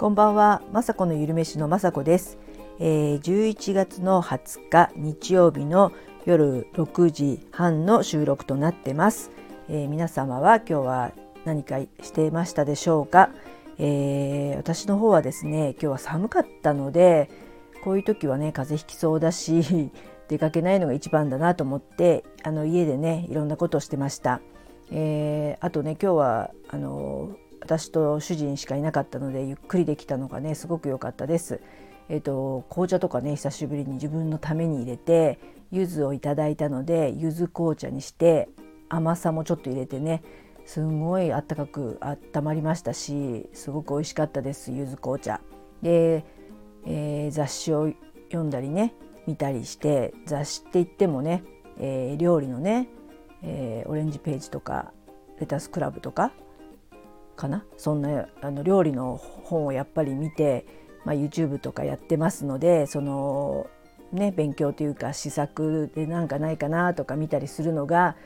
こんばんは、まさこのゆるめしのまさこです、えー、11月の20日日曜日の夜6時半の収録となってます、えー、皆様は今日は何かしていましたでしょうか、えー、私の方はですね今日は寒かったのでこういう時はね風邪ひきそうだし 出かけないのが一番だなと思ってあの家でねいろんなことをしてました。えー、あとね今日はあの私と主人しかいなかったのでゆっくりできたのがねすごく良かったです。えーと、紅茶とかね久しぶりに自分のために入れて柚子をいただいたので柚子紅茶にして甘さもちょっと入れてねすごいあったかくあったまりましたしすごく美味しかったです柚子紅茶。で、えー、雑誌を読んだりね見たりして雑誌って言ってもね、えー、料理のねえー、オレンジページとかレタスクラブとかかな？そんなあの料理の本をやっぱり見て、まあ、YouTube とかやってますのでそのね勉強というか試作でなんかないかなとか見たりするのが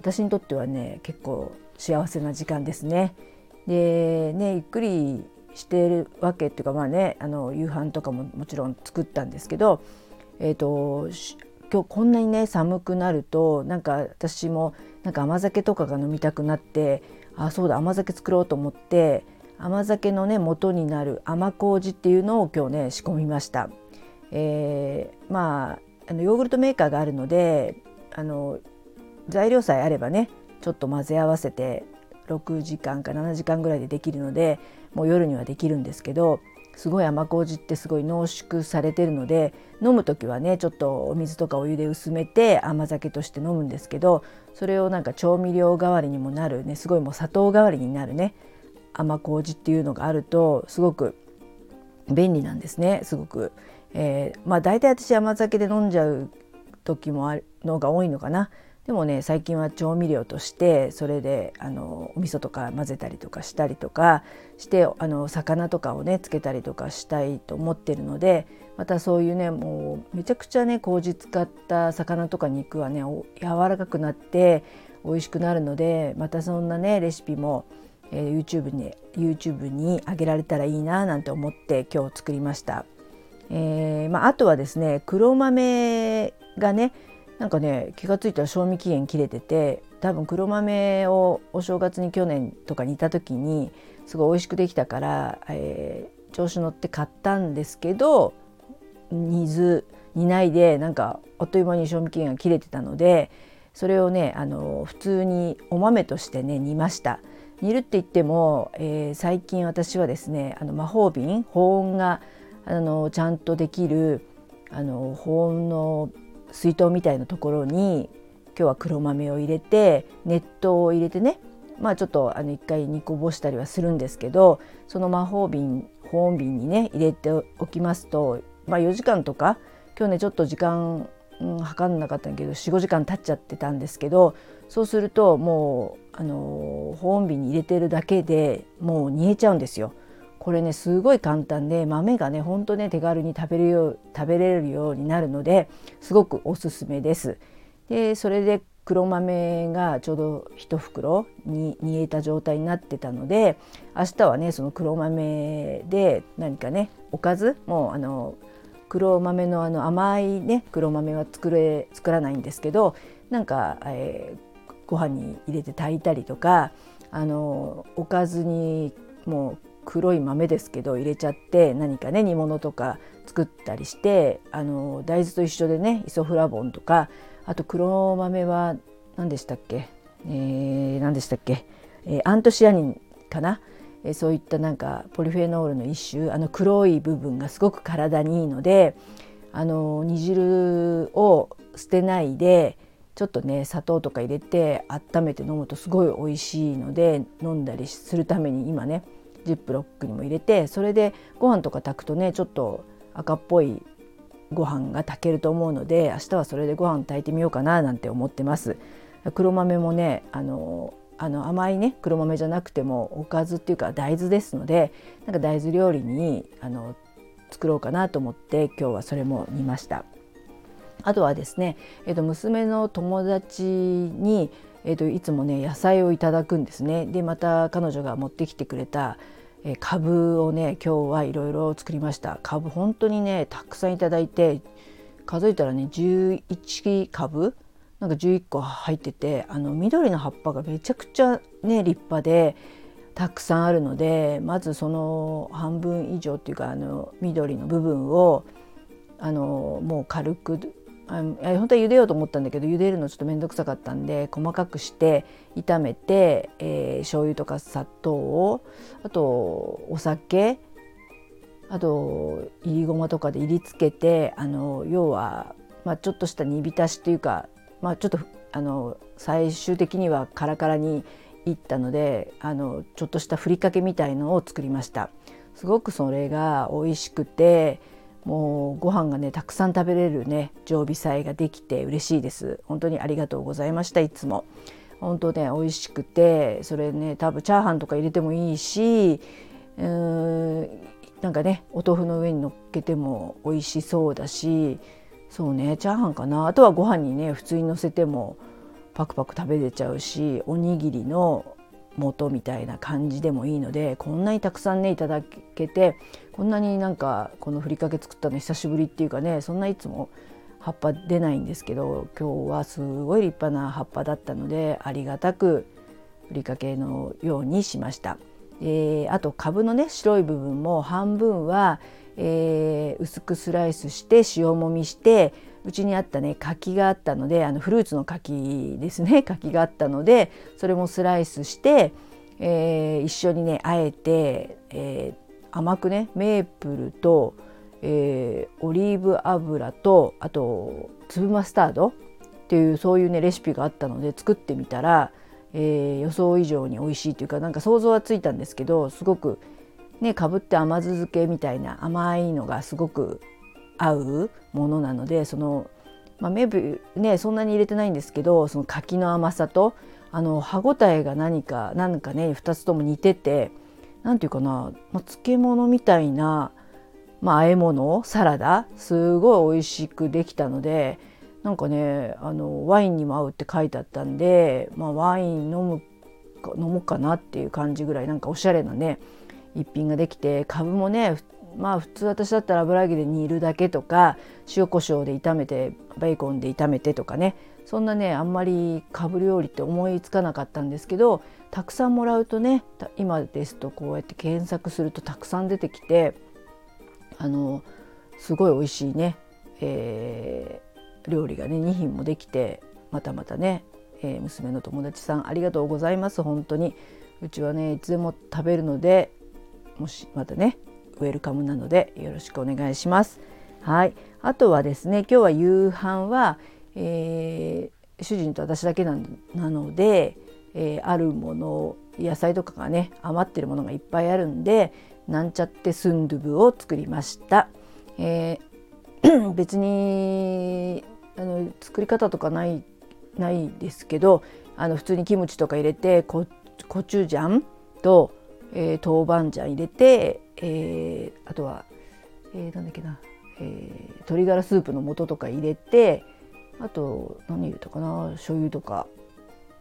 私にとってはね結構幸せな時間ですね。でねゆっくりしてるわけっていうかまあねあの夕飯とかももちろん作ったんですけど、えーと今日こんなにね寒くなるとなんか私もなんか甘酒とかが飲みたくなってあそうだ甘酒作ろうと思って甘酒のね元になる甘麹っていうのを今日ね仕込みました。えー、まああのヨーグルトメーカーがあるのであの材料さえあればねちょっと混ぜ合わせて6時間か7時間ぐらいでできるのでもう夜にはできるんですけどすごい甘麹ってすごい濃縮されてるので飲む時はねちょっとお水とかお湯で薄めて甘酒として飲むんですけどそれをなんか調味料代わりにもなるねすごいもう砂糖代わりになるね甘麹っていうのがあるとすごく便利なんですねすごく。えー、まあ大体私甘酒で飲んじゃう時もあるのが多いのかな。でもね最近は調味料としてそれであのお味噌とか混ぜたりとかしたりとかしてあの魚とかをねつけたりとかしたいと思ってるのでまたそういうねもうめちゃくちゃね麹使った魚とか肉はね柔らかくなって美味しくなるのでまたそんなねレシピも、えー、YouTube に YouTube に上げられたらいいななんて思って今日作りました。えーまあ、あとはですね黒豆がねなんかね気が付いたら賞味期限切れてて多分黒豆をお正月に去年とか煮た時にすごい美味しくできたから、えー、調子乗って買ったんですけど煮ず煮ないでなんかあっという間に賞味期限が切れてたのでそれをねあの普通にお豆としてね煮ました。煮るって言っても、えー、最近私はですねあの魔法瓶保温があのちゃんとできるあの保温の水筒みたいなところに今日は黒豆を入れて熱湯を入れてねまあちょっとあの一回煮こぼしたりはするんですけどその魔法瓶保温瓶にね入れておきますと、まあ、4時間とか今日ねちょっと時間、うん、測んなかったんだけど45時間経っちゃってたんですけどそうするともうあの保温瓶に入れてるだけでもう煮えちゃうんですよ。これねすごい簡単で豆がねほんとね手軽に食べるよう食べれるようになるのですごくおすすめです。でそれで黒豆がちょうど1袋に煮えた状態になってたので明日はねその黒豆で何かねおかずもうあの黒豆のあの甘いね黒豆は作れ作らないんですけどなんか、えー、ご飯に入れて炊いたりとかあのおかずにもう黒い豆ですけど入れちゃって何かね煮物とか作ったりしてあの大豆と一緒でねイソフラボンとかあと黒豆は何でしたっけ、えー、何でしたっけ、えー、アントシアニンかな、えー、そういったなんかポリフェノールの一種あの黒い部分がすごく体にいいのであの煮汁を捨てないでちょっとね砂糖とか入れて温めて飲むとすごい美味しいので飲んだりするために今ねジップロックにも入れてそれでご飯とか炊くとねちょっと赤っぽいご飯が炊けると思うので明日はそれでご飯炊いてみようかななんて思ってます。黒豆もねあのあの甘いね黒豆じゃなくてもおかずっていうか大豆ですのでなんか大豆料理にあの作ろうかなと思って今日はそれも煮ました。あとはですね、えー、と娘の友達にえーと、いつもね野菜をいただくんですね。でまた彼女が持ってきてくれた、えー、株をね今日はいろいろ作りました株本当にねたくさんいただいて数えたらね11株なんか11個入っててあの緑の葉っぱがめちゃくちゃね立派でたくさんあるのでまずその半分以上っていうかあの緑の部分をあのもう軽くあ本当は茹でようと思ったんだけど茹でるのちょっと面倒くさかったんで細かくして炒めて、えー、醤油とか砂糖をあとお酒あといりごまとかでいりつけてあの要は、まあ、ちょっとした煮浸しっていうか、まあ、ちょっとあの最終的にはカラカラにいったのであのちょっとしたふりかけみたいのを作りました。すごくそれが美味しくてもうご飯がねたくさん食べれるね常備菜ができて嬉しいです。本当にありがとうございましたいつも。本当ね美味しくてそれね多分チャーハンとか入れてもいいしうーんなんかねお豆腐の上に乗っけても美味しそうだしそうねチャーハンかな。あとはご飯にね普通にのせてもパクパク食べれちゃうしおにぎりの元みたいな感じでもいいのでこんなにたくさんねいただけてこんなになんかこのふりかけ作ったの久しぶりっていうかねそんないつも葉っぱ出ないんですけど今日はすごい立派な葉っぱだったのでありがたくふりかけのようにしました。えー、あと株のね白い部分も半分は、えー、薄くスライスして塩もみしてうちにあったね柿があったのであのフルーツの柿ですね。柿があったのでそれもスライスして、えー、一緒にねあえて、えー、甘くねメープルと、えー、オリーブ油とあと粒マスタードっていうそういうねレシピがあったので作ってみたら、えー、予想以上に美味しいというかなんか想像はついたんですけどすごくねかぶって甘酢漬けみたいな甘いのがすごく合うものなのでその、まあ、メブねそんなに入れてないんですけどその柿の甘さとあの歯ごたえが何か何かね2つとも似てて何て言うかな、まあ、漬物みたいな、まあ、和え物サラダすごい美味しくできたのでなんかねあのワインにも合うって書いてあったんで、まあ、ワイン飲む飲もうかなっていう感じぐらいなんかおしゃれなね一品ができてかぶもねまあ普通私だったら油揚げで煮るだけとか塩コショウで炒めてベーコンで炒めてとかね。そんなねあんまりかぶ料理って思いつかなかったんですけどたくさんもらうとね今ですとこうやって検索するとたくさん出てきてあのすごい美味しいね、えー、料理がね2品もできてまたまたね、えー、娘の友達さんありがとうございます本当に。うちはねいつでも食べるのでもしまたねウェルカムなのでよろしくお願いします。はい、あとはですね今日は夕飯は、えー、主人と私だけなので、えー、あるもの野菜とかがね余ってるものがいっぱいあるんでなんちゃってスンドゥブを作りました。えー、別にあの作り方とかないないですけどあの普通にキムチとか入れてココチュジャンと、えー、豆板醤入れてえー、あとは、えー、なんだっけな、えー、鶏ガラスープの素とか入れてあと何入れたかな。醤油とか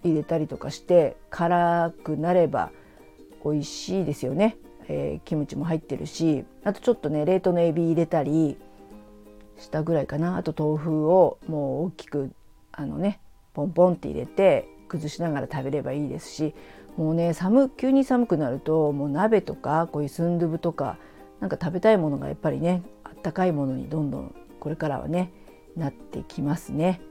入れたりとかして辛くなれば美味しいですよね、えー、キムチも入ってるし。あとちょっとね冷凍のエビ入れたりしたぐらいかな。あと豆腐をもう大きくあのねポンポンって入れて崩しながら食べればいいですし。もうね寒急に寒くなるともう鍋とかこういうスンドゥブとかなんか食べたいものがやっぱりねあったかいものにどんどんこれからはねなってきますね。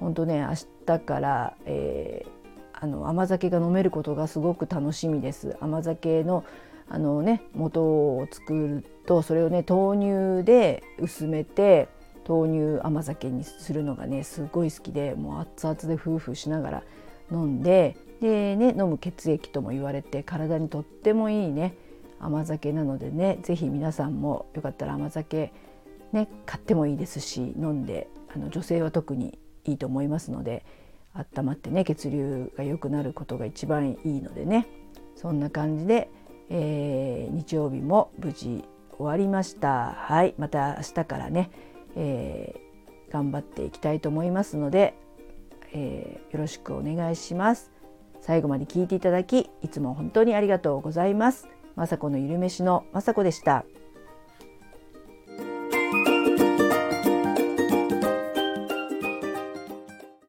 本当ね明日から、えー、あの甘酒が飲めることがすごく楽しみです。甘酒のあのね元を作るとそれをね豆乳で薄めて豆乳甘酒にするのがねすごい好きでもう熱々で夫婦しながら飲んででね飲む血液とも言われて体にとってもいいね。甘酒なのでね是非皆さんもよかったら甘酒ね買ってもいいですし飲んであの女性は特にいいと思いますので温まってね血流が良くなることが一番いいのでね。そんな感じで、えー、日曜日も無事終わりました。はいまた明日からね、えー、頑張っていきたいと思いますので、えー、よろしくお願いします。最後まで聞いていただきいつも本当にありがとうございます。雅子のゆるめしの雅子でした。